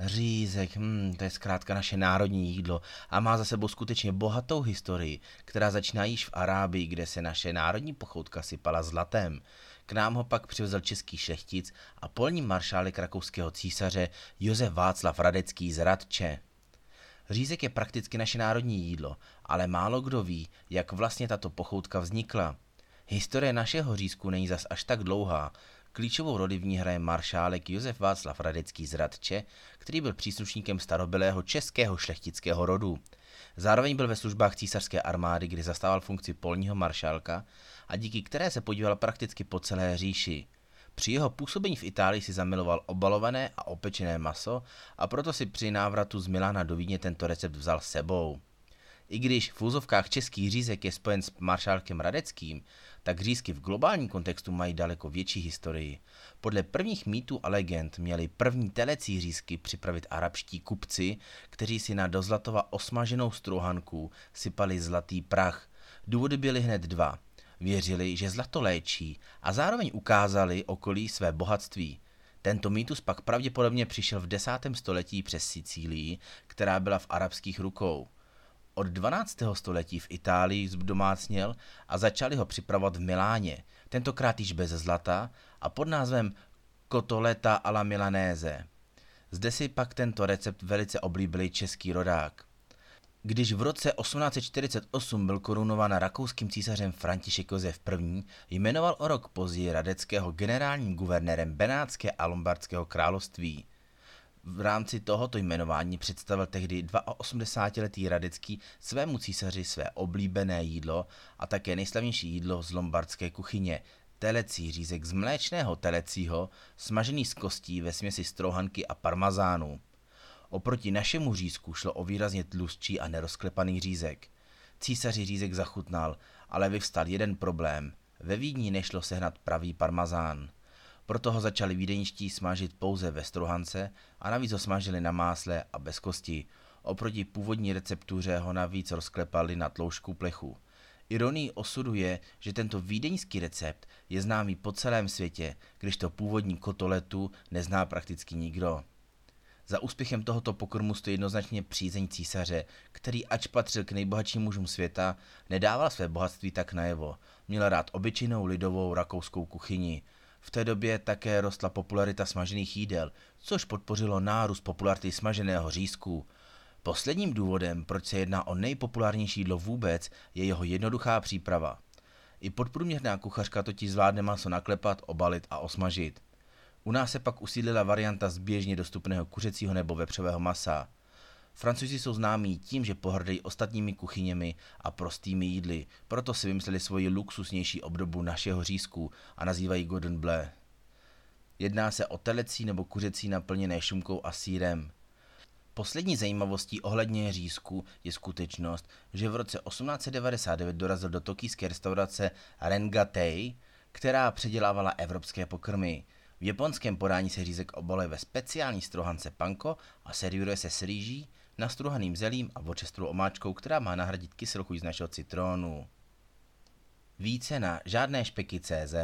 Řízek, hmm, to je zkrátka naše národní jídlo a má za sebou skutečně bohatou historii, která začíná již v Arábii, kde se naše národní pochoutka sypala zlatem. K nám ho pak přivezl český šlechtic a polní maršálek rakouského císaře Josef Václav Radecký z Radče. Řízek je prakticky naše národní jídlo, ale málo kdo ví, jak vlastně tato pochoutka vznikla. Historie našeho řízku není zas až tak dlouhá, Klíčovou roli v ní hraje maršálek Josef Václav Radecký z Radče, který byl příslušníkem starobylého českého šlechtického rodu. Zároveň byl ve službách císařské armády, kdy zastával funkci polního maršálka a díky které se podíval prakticky po celé říši. Při jeho působení v Itálii si zamiloval obalované a opečené maso a proto si při návratu z Milána do Vídně tento recept vzal sebou. I když v úzovkách český řízek je spojen s maršálkem Radeckým, tak řízky v globálním kontextu mají daleko větší historii. Podle prvních mýtů a legend měli první telecí řízky připravit arabští kupci, kteří si na dozlatova osmaženou strouhanku sypali zlatý prach. Důvody byly hned dva. Věřili, že zlato léčí a zároveň ukázali okolí své bohatství. Tento mýtus pak pravděpodobně přišel v desátém století přes Sicílii, která byla v arabských rukou od 12. století v Itálii zdomácněl a začali ho připravovat v Miláně, tentokrát již bez zlata a pod názvem Cotoleta alla Milanese. Zde si pak tento recept velice oblíbil český rodák. Když v roce 1848 byl korunován rakouským císařem František Josef I., jmenoval o rok později Radeckého generálním guvernérem Benátské a Lombardského království – v rámci tohoto jmenování představil tehdy 82-letý Radecký svému císaři své oblíbené jídlo a také nejslavnější jídlo z lombardské kuchyně, telecí řízek z mléčného telecího, smažený z kostí ve směsi strouhanky a parmazánu. Oproti našemu řízku šlo o výrazně tlustší a nerozklepaný řízek. Císaři řízek zachutnal, ale vyvstal jeden problém. Ve Vídni nešlo sehnat pravý parmazán. Proto ho začali vídeňští smažit pouze ve struhance a navíc ho smažili na másle a bez kosti. Oproti původní receptuře ho navíc rozklepali na tloušku plechu. Ironií osudu je, že tento vídeňský recept je známý po celém světě, když to původní kotoletu nezná prakticky nikdo. Za úspěchem tohoto pokrmu stojí jednoznačně přízeň císaře, který ač patřil k nejbohatším mužům světa, nedával své bohatství tak najevo. Měl rád obyčejnou lidovou rakouskou kuchyni, v té době také rostla popularita smažených jídel, což podpořilo nárůst popularity smaženého řízku. Posledním důvodem, proč se jedná o nejpopulárnější jídlo vůbec, je jeho jednoduchá příprava. I podprůměrná kuchařka totiž zvládne maso naklepat, obalit a osmažit. U nás se pak usídlila varianta z běžně dostupného kuřecího nebo vepřového masa. Francouzi jsou známí tím, že pohrdají ostatními kuchyněmi a prostými jídly, proto si vymysleli svoji luxusnější obdobu našeho řízku a nazývají Gordon Bleu. Jedná se o telecí nebo kuřecí naplněné šumkou a sírem. Poslední zajímavostí ohledně řízku je skutečnost, že v roce 1899 dorazil do tokijské restaurace Rengatei, která předělávala evropské pokrmy. V japonském podání se řízek obaluje ve speciální strohance panko a servíruje se s rýží, nastruhaným zelím a vočestrou omáčkou, která má nahradit kyselku z našeho citrónu. Více na žádné špeky CZ.